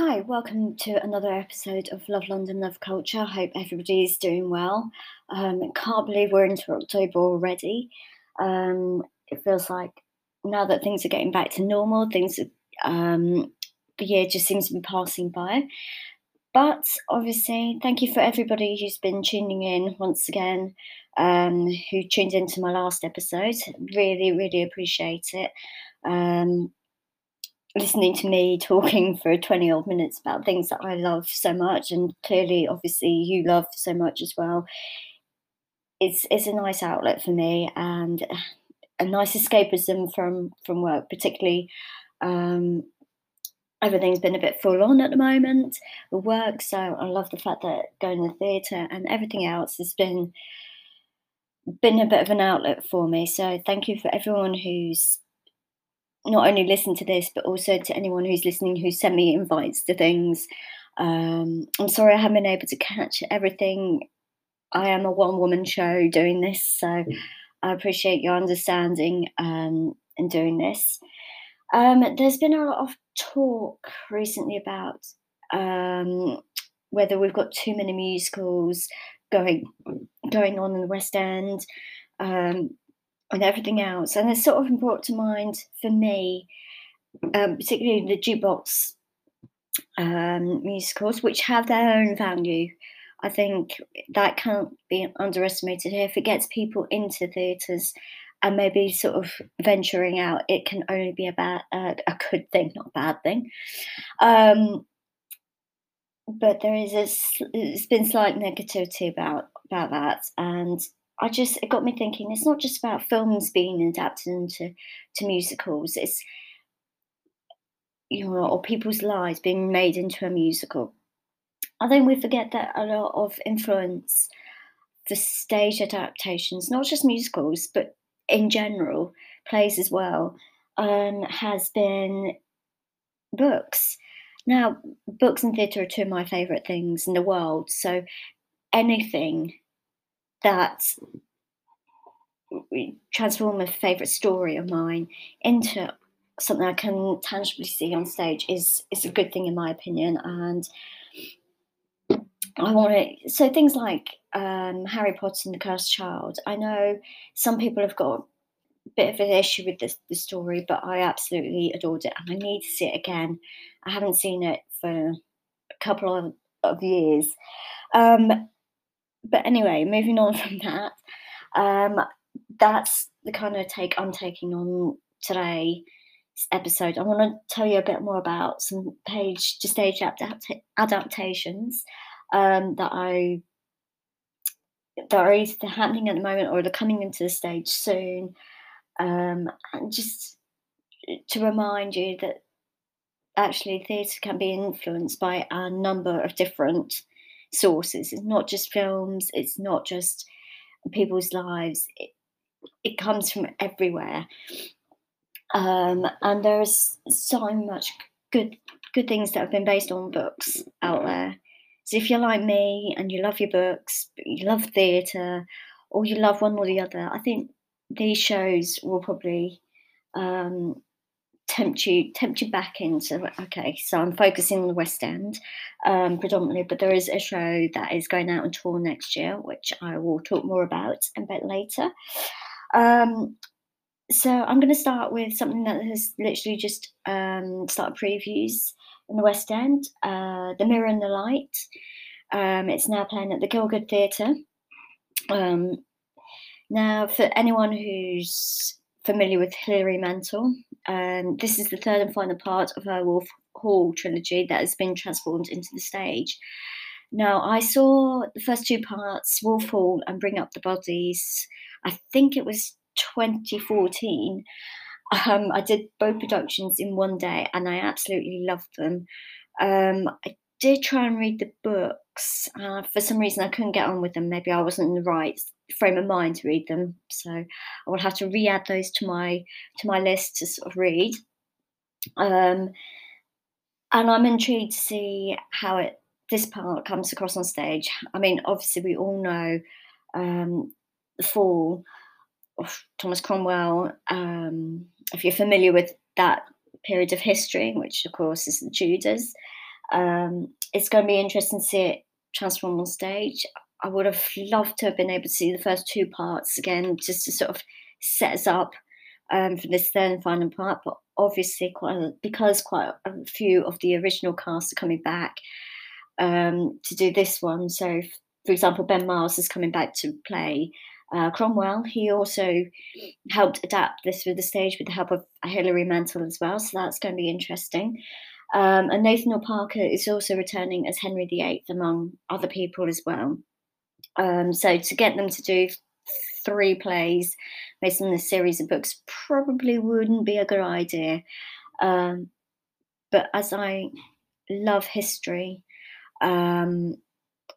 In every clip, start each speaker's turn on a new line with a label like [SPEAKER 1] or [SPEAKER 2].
[SPEAKER 1] Hi, welcome to another episode of Love London, Love Culture. Hope everybody's doing well. Um, can't believe we're into October already. Um, it feels like now that things are getting back to normal, things um, the year just seems to be passing by. But obviously, thank you for everybody who's been tuning in once again, um, who tuned into my last episode. Really, really appreciate it. Um, listening to me talking for 20 odd minutes about things that I love so much, and clearly, obviously, you love so much as well. It's it's a nice outlet for me and a nice escapism from from work, particularly. Um, everything's been a bit full on at the moment with work, so I love the fact that going to the theatre and everything else has been been a bit of an outlet for me. So thank you for everyone who's not only listen to this, but also to anyone who's listening who sent me invites to things. Um, I'm sorry I haven't been able to catch everything. I am a one woman show doing this, so I appreciate your understanding um, in doing this. Um, there's been a lot of talk recently about um, whether we've got too many musicals going going on in the West End. And everything else. And it's sort of brought to mind for me, um, particularly the jukebox um, musicals, which have their own value. I think that can't be underestimated here. If it gets people into theatres and maybe sort of venturing out, it can only be a bad, uh, a good thing, not a bad thing. Um, but there is a, it's been slight negativity about about that, and I just it got me thinking. It's not just about films being adapted into to musicals. It's you know, or people's lives being made into a musical. I think we forget that a lot of influence for stage adaptations, not just musicals, but in general, plays as well, um, has been books. Now, books and theatre are two of my favourite things in the world. So anything that we transform a favourite story of mine into something I can tangibly see on stage is is a good thing in my opinion. And I want to so things like um, Harry Potter and the Cursed Child. I know some people have got a bit of an issue with this the story, but I absolutely adored it, and I need to see it again. I haven't seen it for a couple of, of years. Um, but anyway, moving on from that, um, that's the kind of take I'm taking on today episode. I want to tell you a bit more about some page to stage adapt- adaptations um, that I that are either happening at the moment or they're coming into the stage soon, um, and just to remind you that actually theatre can be influenced by a number of different sources. It's not just films, it's not just people's lives, it, it comes from everywhere. Um, and there's so much good good things that have been based on books out there. So if you're like me and you love your books, you love theatre, or you love one or the other, I think these shows will probably um, tempt you tempt you back into okay so i'm focusing on the west end um, predominantly but there is a show that is going out on tour next year which i will talk more about a bit later um, so i'm going to start with something that has literally just um, started previews in the west end uh, the mirror and the light um, it's now playing at the Gielgud theatre um, now for anyone who's familiar with Hilary Mantel. Um, this is the third and final part of her Wolf Hall trilogy that has been transformed into the stage. Now, I saw the first two parts, Wolf Hall and Bring Up the Bodies, I think it was 2014. Um, I did both productions in one day and I absolutely loved them. Um, I did try and read the books. Uh, for some reason, I couldn't get on with them. Maybe I wasn't in the right frame of mind to read them. So I will have to re-add those to my to my list to sort of read. Um, and I'm intrigued to see how it this part comes across on stage. I mean, obviously, we all know um, the fall of Thomas Cromwell. Um, if you're familiar with that period of history, which of course is the Tudors, Um, it's going to be interesting to see it transform on stage. I would have loved to have been able to see the first two parts again, just to sort of set us up um, for this third and final part. But obviously, quite a, because quite a few of the original cast are coming back um, to do this one. So, for example, Ben Miles is coming back to play uh, Cromwell. He also helped adapt this for the stage with the help of Hilary Mantel as well. So that's going to be interesting. Um, and Nathaniel Parker is also returning as Henry VIII, among other people as well. Um, so to get them to do three plays based on this series of books probably wouldn't be a good idea. Um, but as I love history, um,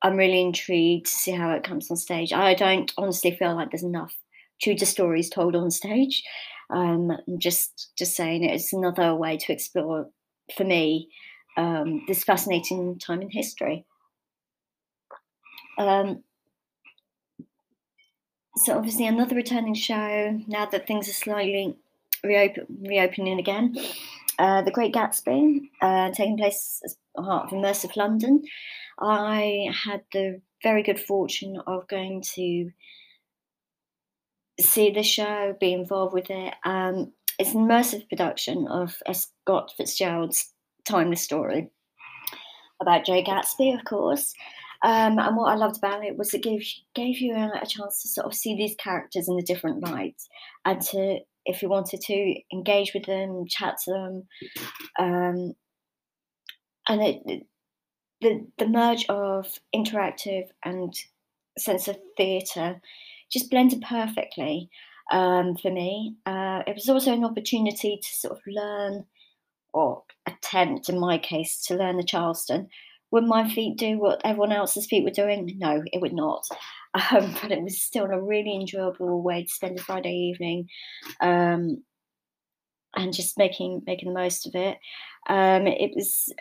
[SPEAKER 1] I'm really intrigued to see how it comes on stage. I don't honestly feel like there's enough Tudor stories told on stage. Um, just just saying it's another way to explore for me um, this fascinating time in history. Um, so obviously another returning show now that things are slightly reopen, reopening again. Uh, the Great Gatsby, uh, taking place as part of Immersive London. I had the very good fortune of going to see the show, be involved with it. Um, it's an immersive production of Scott Fitzgerald's timeless story about Jay Gatsby, of course. Um, and what I loved about it was it gave gave you a, a, chance to sort of see these characters in a different light, and to if you wanted to engage with them, chat to them, um, and it, the the merge of interactive and sense of theatre just blended perfectly um, for me. Uh, it was also an opportunity to sort of learn or attempt, in my case, to learn the Charleston. Would my feet do what everyone else's feet were doing? No, it would not. Um, but it was still a really enjoyable way to spend a Friday evening, um, and just making making the most of it. Um, it was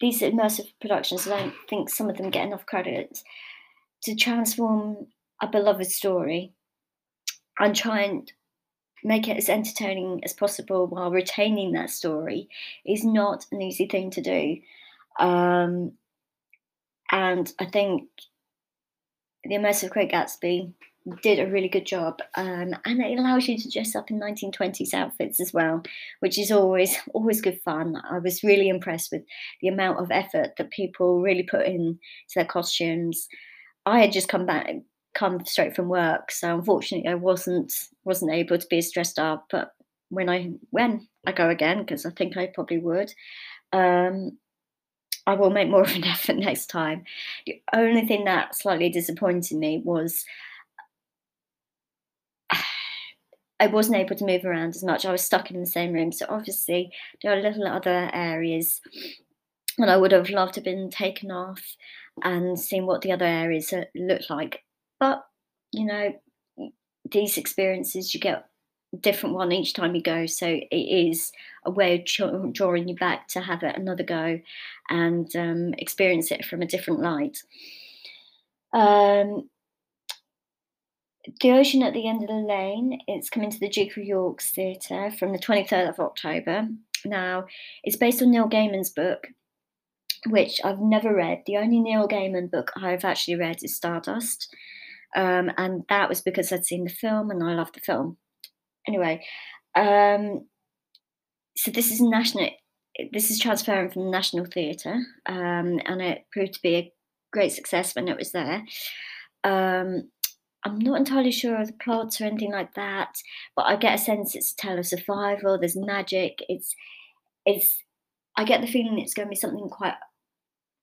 [SPEAKER 1] these immersive productions. I don't think some of them get enough credit to transform a beloved story and try and make it as entertaining as possible while retaining that story is not an easy thing to do. Um, and I think the immersive Great Gatsby did a really good job, um, and it allows you to dress up in 1920s outfits as well, which is always always good fun. I was really impressed with the amount of effort that people really put in to their costumes. I had just come back come straight from work, so unfortunately I wasn't wasn't able to be as dressed up. But when I when I go again, because I think I probably would, um, I will make more of an effort next time. The only thing that slightly disappointed me was I wasn't able to move around as much. I was stuck in the same room. So obviously there are little other areas and I would have loved to have been taken off and seen what the other areas looked like. But you know, these experiences you get different one each time you go, so it is a way of drawing you back to have another go and um, experience it from a different light. Um, the Ocean at the End of the Lane. It's coming to the Duke of York's Theatre from the 23rd of October. Now, it's based on Neil Gaiman's book, which I've never read. The only Neil Gaiman book I've actually read is Stardust. Um, and that was because I'd seen the film and I loved the film. Anyway, um, so this is national. This is transferring from the National Theatre, um, and it proved to be a great success when it was there. Um, I'm not entirely sure of the plots or anything like that, but I get a sense it's a tale of survival. There's magic. It's, it's. I get the feeling it's going to be something quite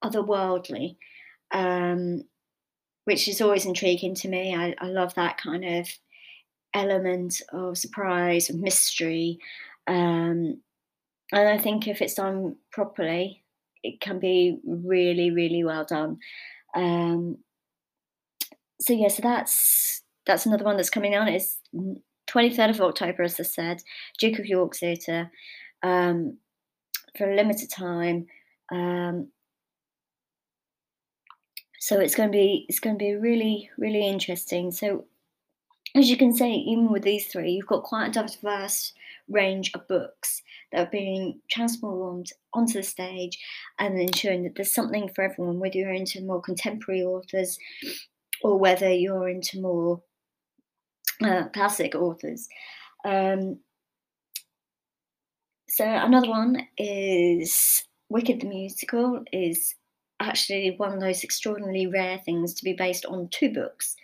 [SPEAKER 1] otherworldly. Um, which is always intriguing to me. I, I love that kind of element of surprise and mystery. Um, and I think if it's done properly, it can be really, really well done. Um, so yeah, so that's that's another one that's coming out. It's 23rd of October, as I said, Duke of York Theatre um, for a limited time. Um, so it's going to be it's going to be really really interesting. So as you can see, even with these three, you've got quite a diverse range of books that are being transformed onto the stage and ensuring that there's something for everyone, whether you're into more contemporary authors or whether you're into more uh, classic authors. Um, so another one is Wicked the musical is actually one of those extraordinarily rare things to be based on two books.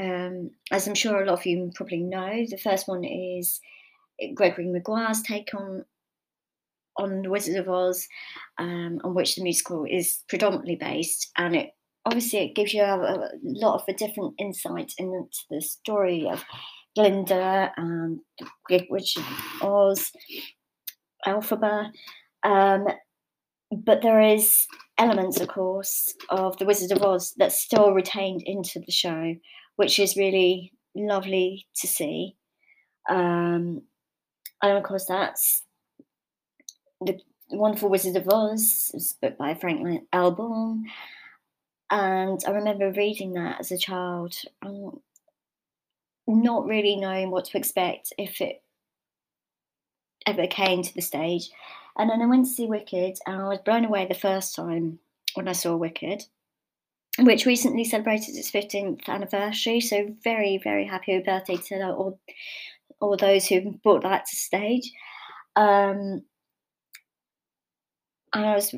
[SPEAKER 1] Um, as I'm sure a lot of you probably know, the first one is Gregory Maguire's take on on the Wizard of Oz, um, on which the musical is predominantly based, and it obviously it gives you a, a lot of a different insight into the story of Glinda and of Oz, Elphaba. Um, but there is elements, of course, of the Wizard of Oz that's still retained into the show, which is really lovely to see. Um, and of course, that's the Wonderful Wizard of Oz, book by Franklin L. Baum. And I remember reading that as a child, um, not really knowing what to expect if it ever came to the stage. And then I went to see Wicked, and I was blown away the first time when I saw Wicked, which recently celebrated its 15th anniversary. So very, very happy birthday to all, all those who brought that to stage. Um, and I was,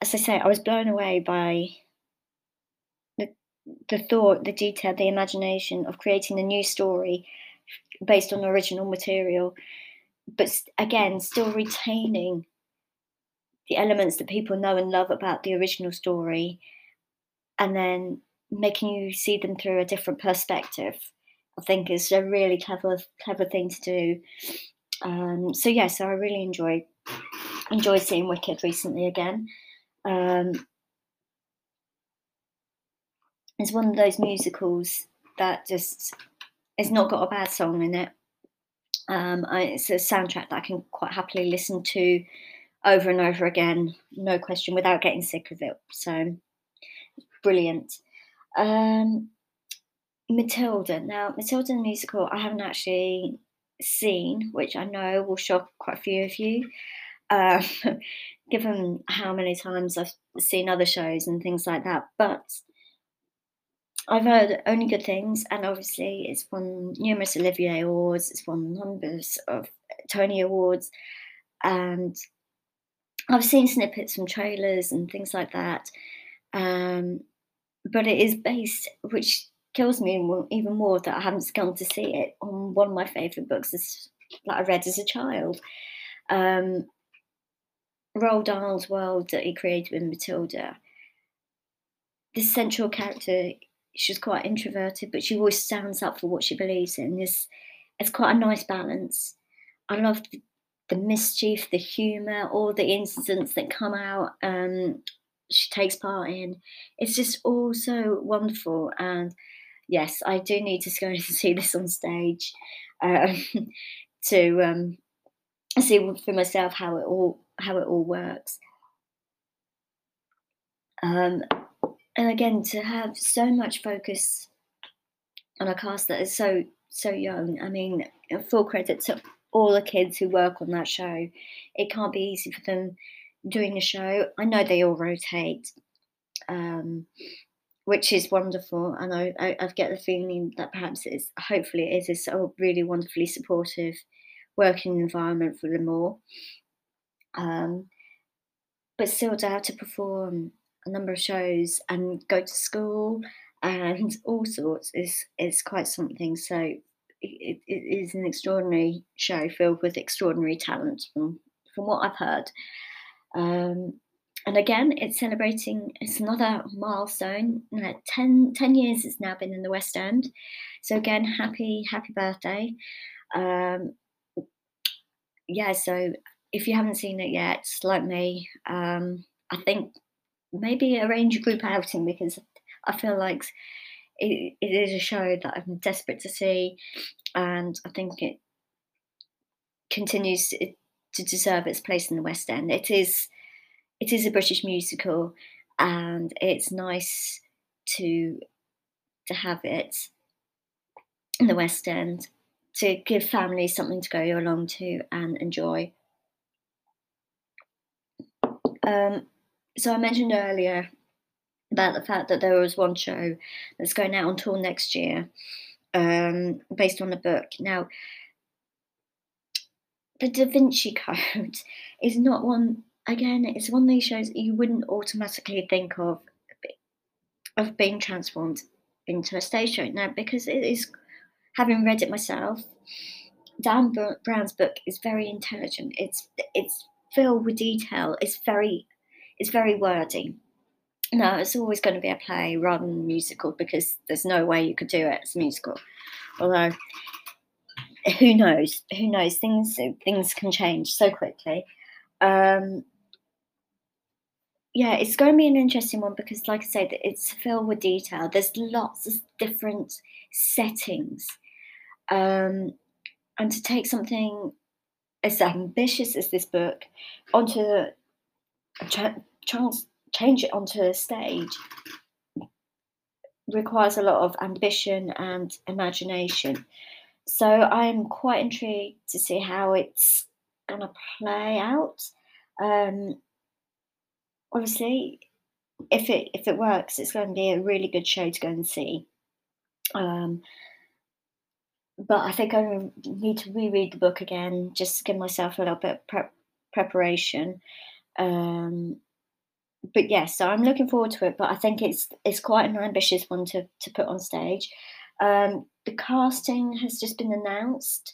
[SPEAKER 1] as I say, I was blown away by the the thought, the detail, the imagination of creating a new story based on original material, but again, still retaining the elements that people know and love about the original story, and then making you see them through a different perspective. I think is a really clever, clever thing to do. Um, so yeah, so I really enjoy enjoyed seeing Wicked recently again. Um, it's one of those musicals that just has not got a bad song in it. Um, I, it's a soundtrack that I can quite happily listen to over and over again, no question, without getting sick of it. So brilliant. Um, Matilda. Now, Matilda the musical, I haven't actually seen, which I know will shock quite a few of you, uh, given how many times I've seen other shows and things like that. But I've heard only good things, and obviously it's won numerous Olivier Awards, it's won numbers of Tony Awards, and I've seen snippets from trailers and things like that. Um, but it is based, which kills me even more that I haven't gone to see it on one of my favourite books that I read as a child. Um, Roald Dahl's world that he created with Matilda. This central character, she's quite introverted, but she always stands up for what she believes in. There's, it's quite a nice balance. I love the, the mischief, the humour, all the incidents that come out. Um, she takes part in. It's just all so wonderful. And yes, I do need to go and see this on stage um, to um, see for myself how it all how it all works. Um, and again, to have so much focus on a cast that is so so young. I mean, full credit to all the kids who work on that show. It can't be easy for them doing a show. I know they all rotate, um, which is wonderful, and I, I, I, get the feeling that perhaps it's hopefully it is a really wonderfully supportive working environment for them all. Um, but still to have to perform a number of shows and go to school and all sorts is is quite something. So it, it is an extraordinary show filled with extraordinary talent from from what I've heard. Um, and again, it's celebrating, it's another milestone. You 10, 10 years it's now been in the West End. So again, happy, happy birthday. Um, yeah, so if you haven't seen it yet, like me, um, I think maybe arrange a group outing because I feel like it, it is a show that I'm desperate to see, and I think it continues to, to deserve its place in the West End. It is it is a British musical, and it's nice to to have it in the West End to give families something to go along to and enjoy. Um, so I mentioned earlier about the fact that there was one show that's going out on tour next year um, based on a book. Now, the Da Vinci Code is not one. Again, it's one of these shows you wouldn't automatically think of of being transformed into a stage show now because it is. Having read it myself, Dan Brown's book is very intelligent. It's it's filled with detail. It's very it's very wordy. No, it's always going to be a play rather than musical because there's no way you could do it as a musical. Although, who knows? Who knows? Things things can change so quickly. Um, yeah, it's going to be an interesting one because, like I said, it's filled with detail. There's lots of different settings, um, and to take something as ambitious as this book onto change it onto a stage requires a lot of ambition and imagination. So I'm quite intrigued to see how it's going to play out. Um, obviously, if it if it works, it's going to be a really good show to go and see. Um, but I think I need to reread the book again just to give myself a little bit of prep, preparation. Um, but yes, so I'm looking forward to it. But I think it's it's quite an ambitious one to to put on stage. Um, the casting has just been announced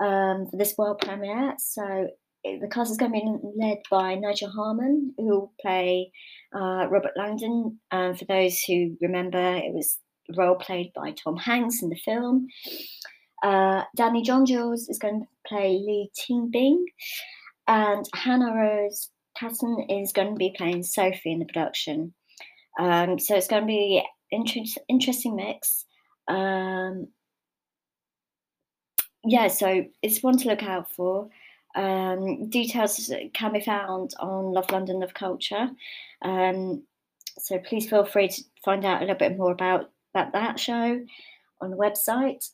[SPEAKER 1] um, for this world premiere. So the cast is going to be led by Nigel Harman, who will play uh, Robert Langdon. Um, for those who remember, it was the role played by Tom Hanks in the film. Uh, Danny John Jules is going to play Leigh Teabing, and Hannah Rose Caton is going to be playing Sophie in the production. Um, so it's going to be inter- interesting mix. Um, yeah, so it's one to look out for. Um, details can be found on Love London Love Culture. Um, so please feel free to find out a little bit more about, about that show on the website.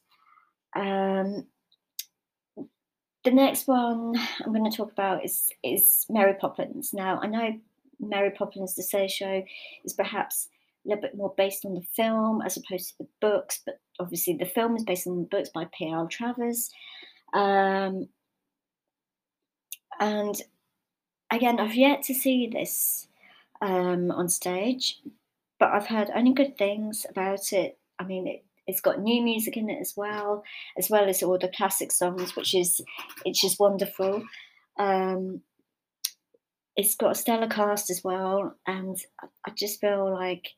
[SPEAKER 1] Um, the next one I'm going to talk about is is Mary Poppins. Now I know Mary Poppins, the Say Show, is perhaps a little bit more based on the film as opposed to the books, but obviously the film is based on the books by P.L. Travers. Um, and again, I've yet to see this um, on stage, but I've heard only good things about it. I mean, it, it's got new music in it as well, as well as all the classic songs, which is it's just wonderful. Um, it's got a stellar cast as well, and I just feel like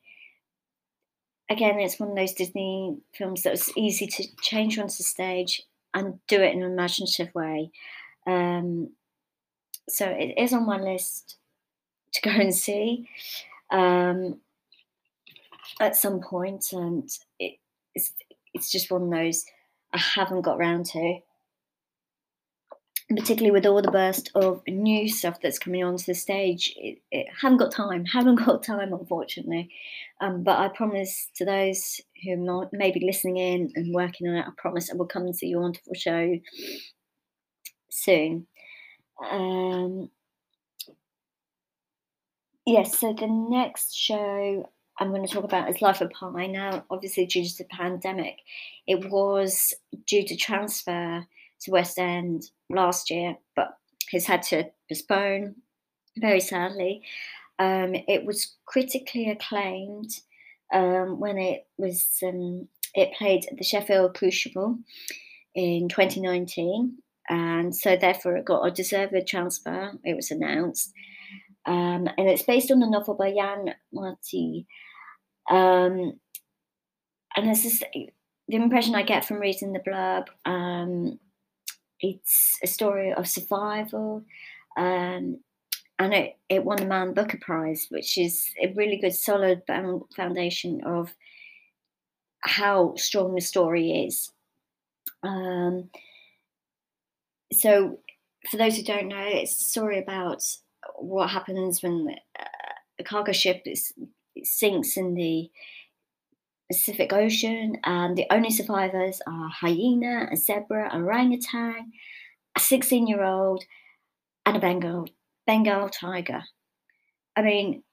[SPEAKER 1] again it's one of those Disney films that was easy to change onto stage and do it in an imaginative way. Um, so it is on my list to go and see um, at some point, and it, it's it's just one of those I haven't got round to. Particularly with all the burst of new stuff that's coming onto the stage, it, it haven't got time. Haven't got time, unfortunately. Um, but I promise to those who may be listening in and working on it, I promise I will come see your wonderful show soon. Um, yes, so the next show I'm going to talk about is Life Pi. Now, obviously, due to the pandemic, it was due to transfer to West End last year, but has had to postpone, very sadly. Um, it was critically acclaimed um, when it was um, it played at the Sheffield Crucible in 2019, and so therefore it got a deserved transfer. It was announced. Um, and it's based on the novel by Yann Martel. Um, and this is the impression I get from reading the blurb. It's a story of survival, um, and it, it won the Man Booker Prize, which is a really good, solid foundation of how strong the story is. Um, so, for those who don't know, it's a story about what happens when a cargo ship is, sinks in the Pacific Ocean, and the only survivors are hyena, a zebra, orangutan, a 16 year old, and a Bengal, Bengal tiger. I mean,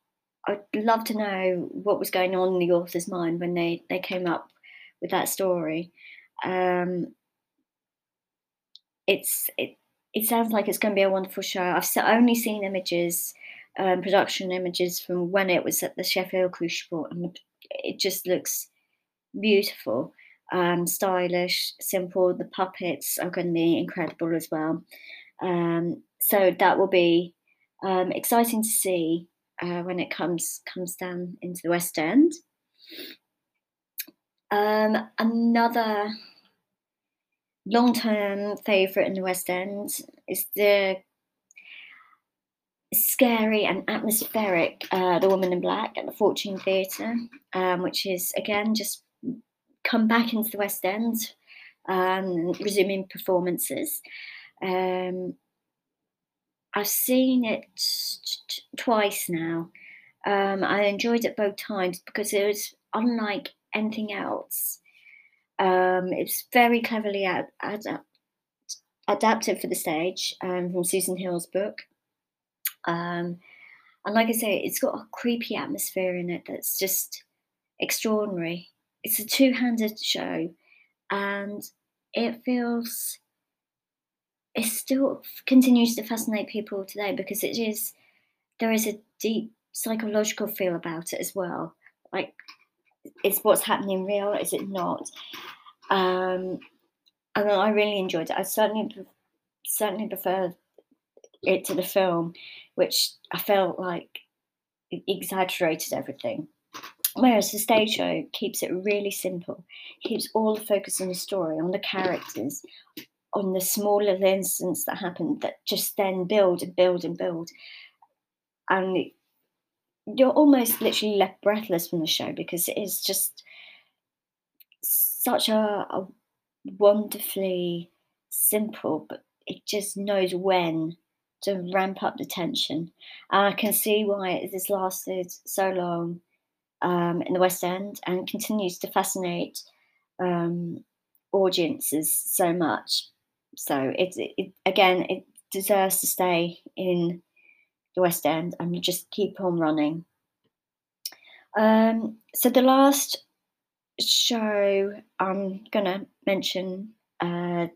[SPEAKER 1] I'd love to know what was going on in the author's mind when they, they came up with that story. Um, it's it, it sounds like it's going to be a wonderful show. I've only seen images, um, production images from when it was at the Sheffield Crucible, and it just looks beautiful, um, stylish, simple. The puppets are going to be incredible as well. Um, so that will be um, exciting to see uh, when it comes comes down into the West End. Um, another long-term favourite in the West End is the scary and atmospheric uh, The Woman in Black at the Fortune Theatre, um, which is again just come back into the West End, um, resuming performances. Um, I've seen it t- twice now. Um, I enjoyed it both times because it was unlike anything else. Um, it's very cleverly ad- ad- adapted for the stage um, from Susan Hill's book. Um, and like I say, it's got a creepy atmosphere in it that's just extraordinary. It's a two handed show and it feels it still continues to fascinate people today because it is there is a deep psychological feel about it as well. Like, is what's happening real? Is it not? Um, and I really enjoyed it. I certainly certainly prefer it to the film, which I felt like exaggerated everything. Whereas the stage show keeps it really simple, keeps all the focus on the story, on the characters, on the small little incidents that happen that just then build and build and build. And you're almost literally left breathless from the show because it is just such a, a wonderfully simple, but it just knows when to ramp up the tension. And I can see why it has lasted so long um, in the West End and continues to fascinate um, audiences so much so it, it again it deserves to stay in the West End and just keep on running. Um, so the last show I'm gonna mention uh,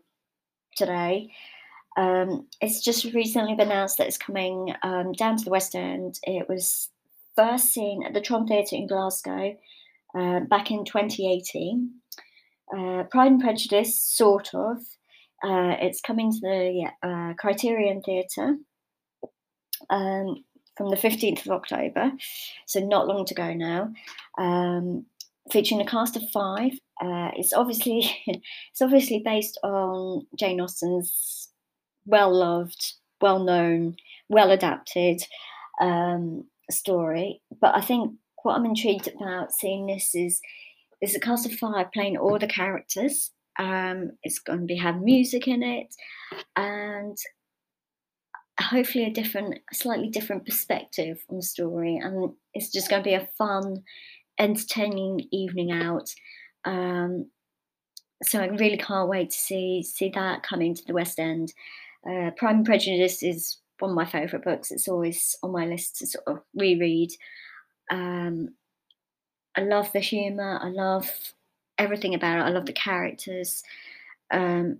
[SPEAKER 1] today. Um, it's just recently been announced that it's coming um, down to the West End. It was first seen at the Tron Theatre in Glasgow uh, back in 2018. Uh, Pride and Prejudice, sort of, uh, it's coming to the uh, Criterion Theatre um, from the 15th of October, so not long to go now. Um, featuring a cast of five. Uh, it's obviously it's obviously based on Jane Austen's well loved, well known, well adapted um, story. But I think what I'm intrigued about seeing this is is a cast of five playing all the characters um, it's going to be have music in it, and hopefully a different, slightly different perspective on the story. And it's just going to be a fun, entertaining evening out. Um, so I really can't wait to see see that coming to the West End. Uh, Prime Prejudice is one of my favourite books. It's always on my list to sort of reread. Um, I love the humour. I love everything about it. I love the characters. Um,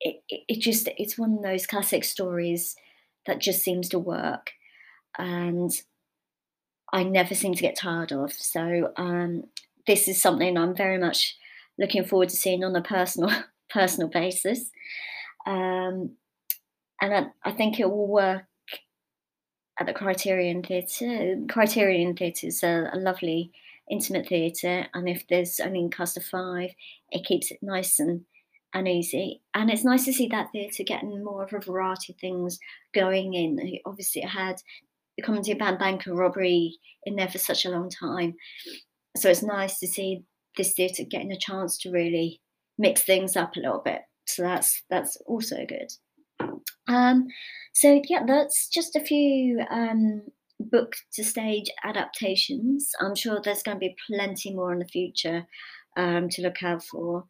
[SPEAKER 1] it, it, it just it's one of those classic stories that just seems to work, and I never seem to get tired of. So um, this is something I'm very much looking forward to seeing on a personal personal basis, um, and I, I think it will work at the Criterion Theatre. Criterion Theatre is a, a lovely intimate theatre, and if there's only a cast of five, it keeps it nice and and easy. And it's nice to see that theatre getting more of a variety of things going in. Obviously, it had the comedy about Bank Robbery in there for such a long time, so it's nice to see this theatre getting a chance to really mix things up a little bit. So that's that's also good. Um, so yeah, that's just a few um, book to stage adaptations. I'm sure there's going to be plenty more in the future um, to look out for.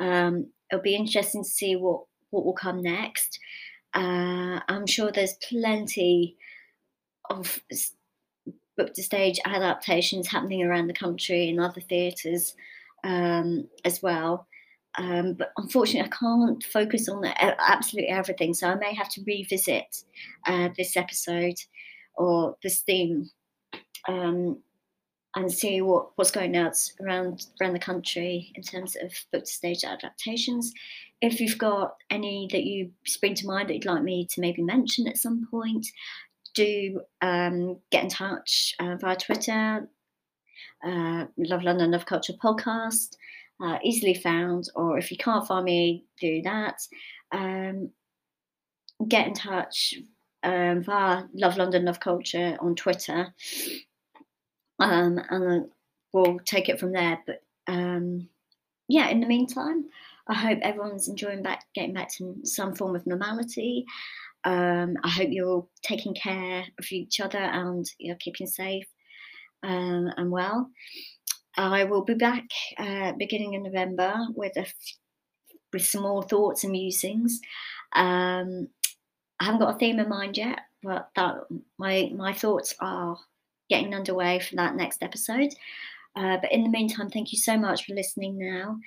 [SPEAKER 1] Um, it'll be interesting to see what what will come next. Uh, I'm sure there's plenty of book to stage adaptations happening around the country in other theatres um, as well. Um, but unfortunately, I can't focus on absolutely everything, so I may have to revisit uh, this episode or this theme um, and see what, what's going out around around the country in terms of book to stage adaptations. If you've got any that you spring to mind that you'd like me to maybe mention at some point, do um, get in touch uh, via Twitter, uh, Love London Love Culture podcast, uh, easily found. Or if you can't find me, do that. Um, get in touch um, via Love London Love Culture on Twitter, um, and we'll take it from there. But um, yeah, in the meantime, I hope everyone's enjoying back getting back to some form of normality. Um, I hope you're all taking care of each other and you're keeping safe um, and well. I will be back uh, beginning in November with a with some more thoughts and musings. Um, I haven't got a theme in mind yet, but that my my thoughts are getting underway for that next episode. Uh, but in the meantime, thank you so much for listening now,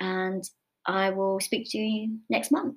[SPEAKER 1] and I will speak to you next month.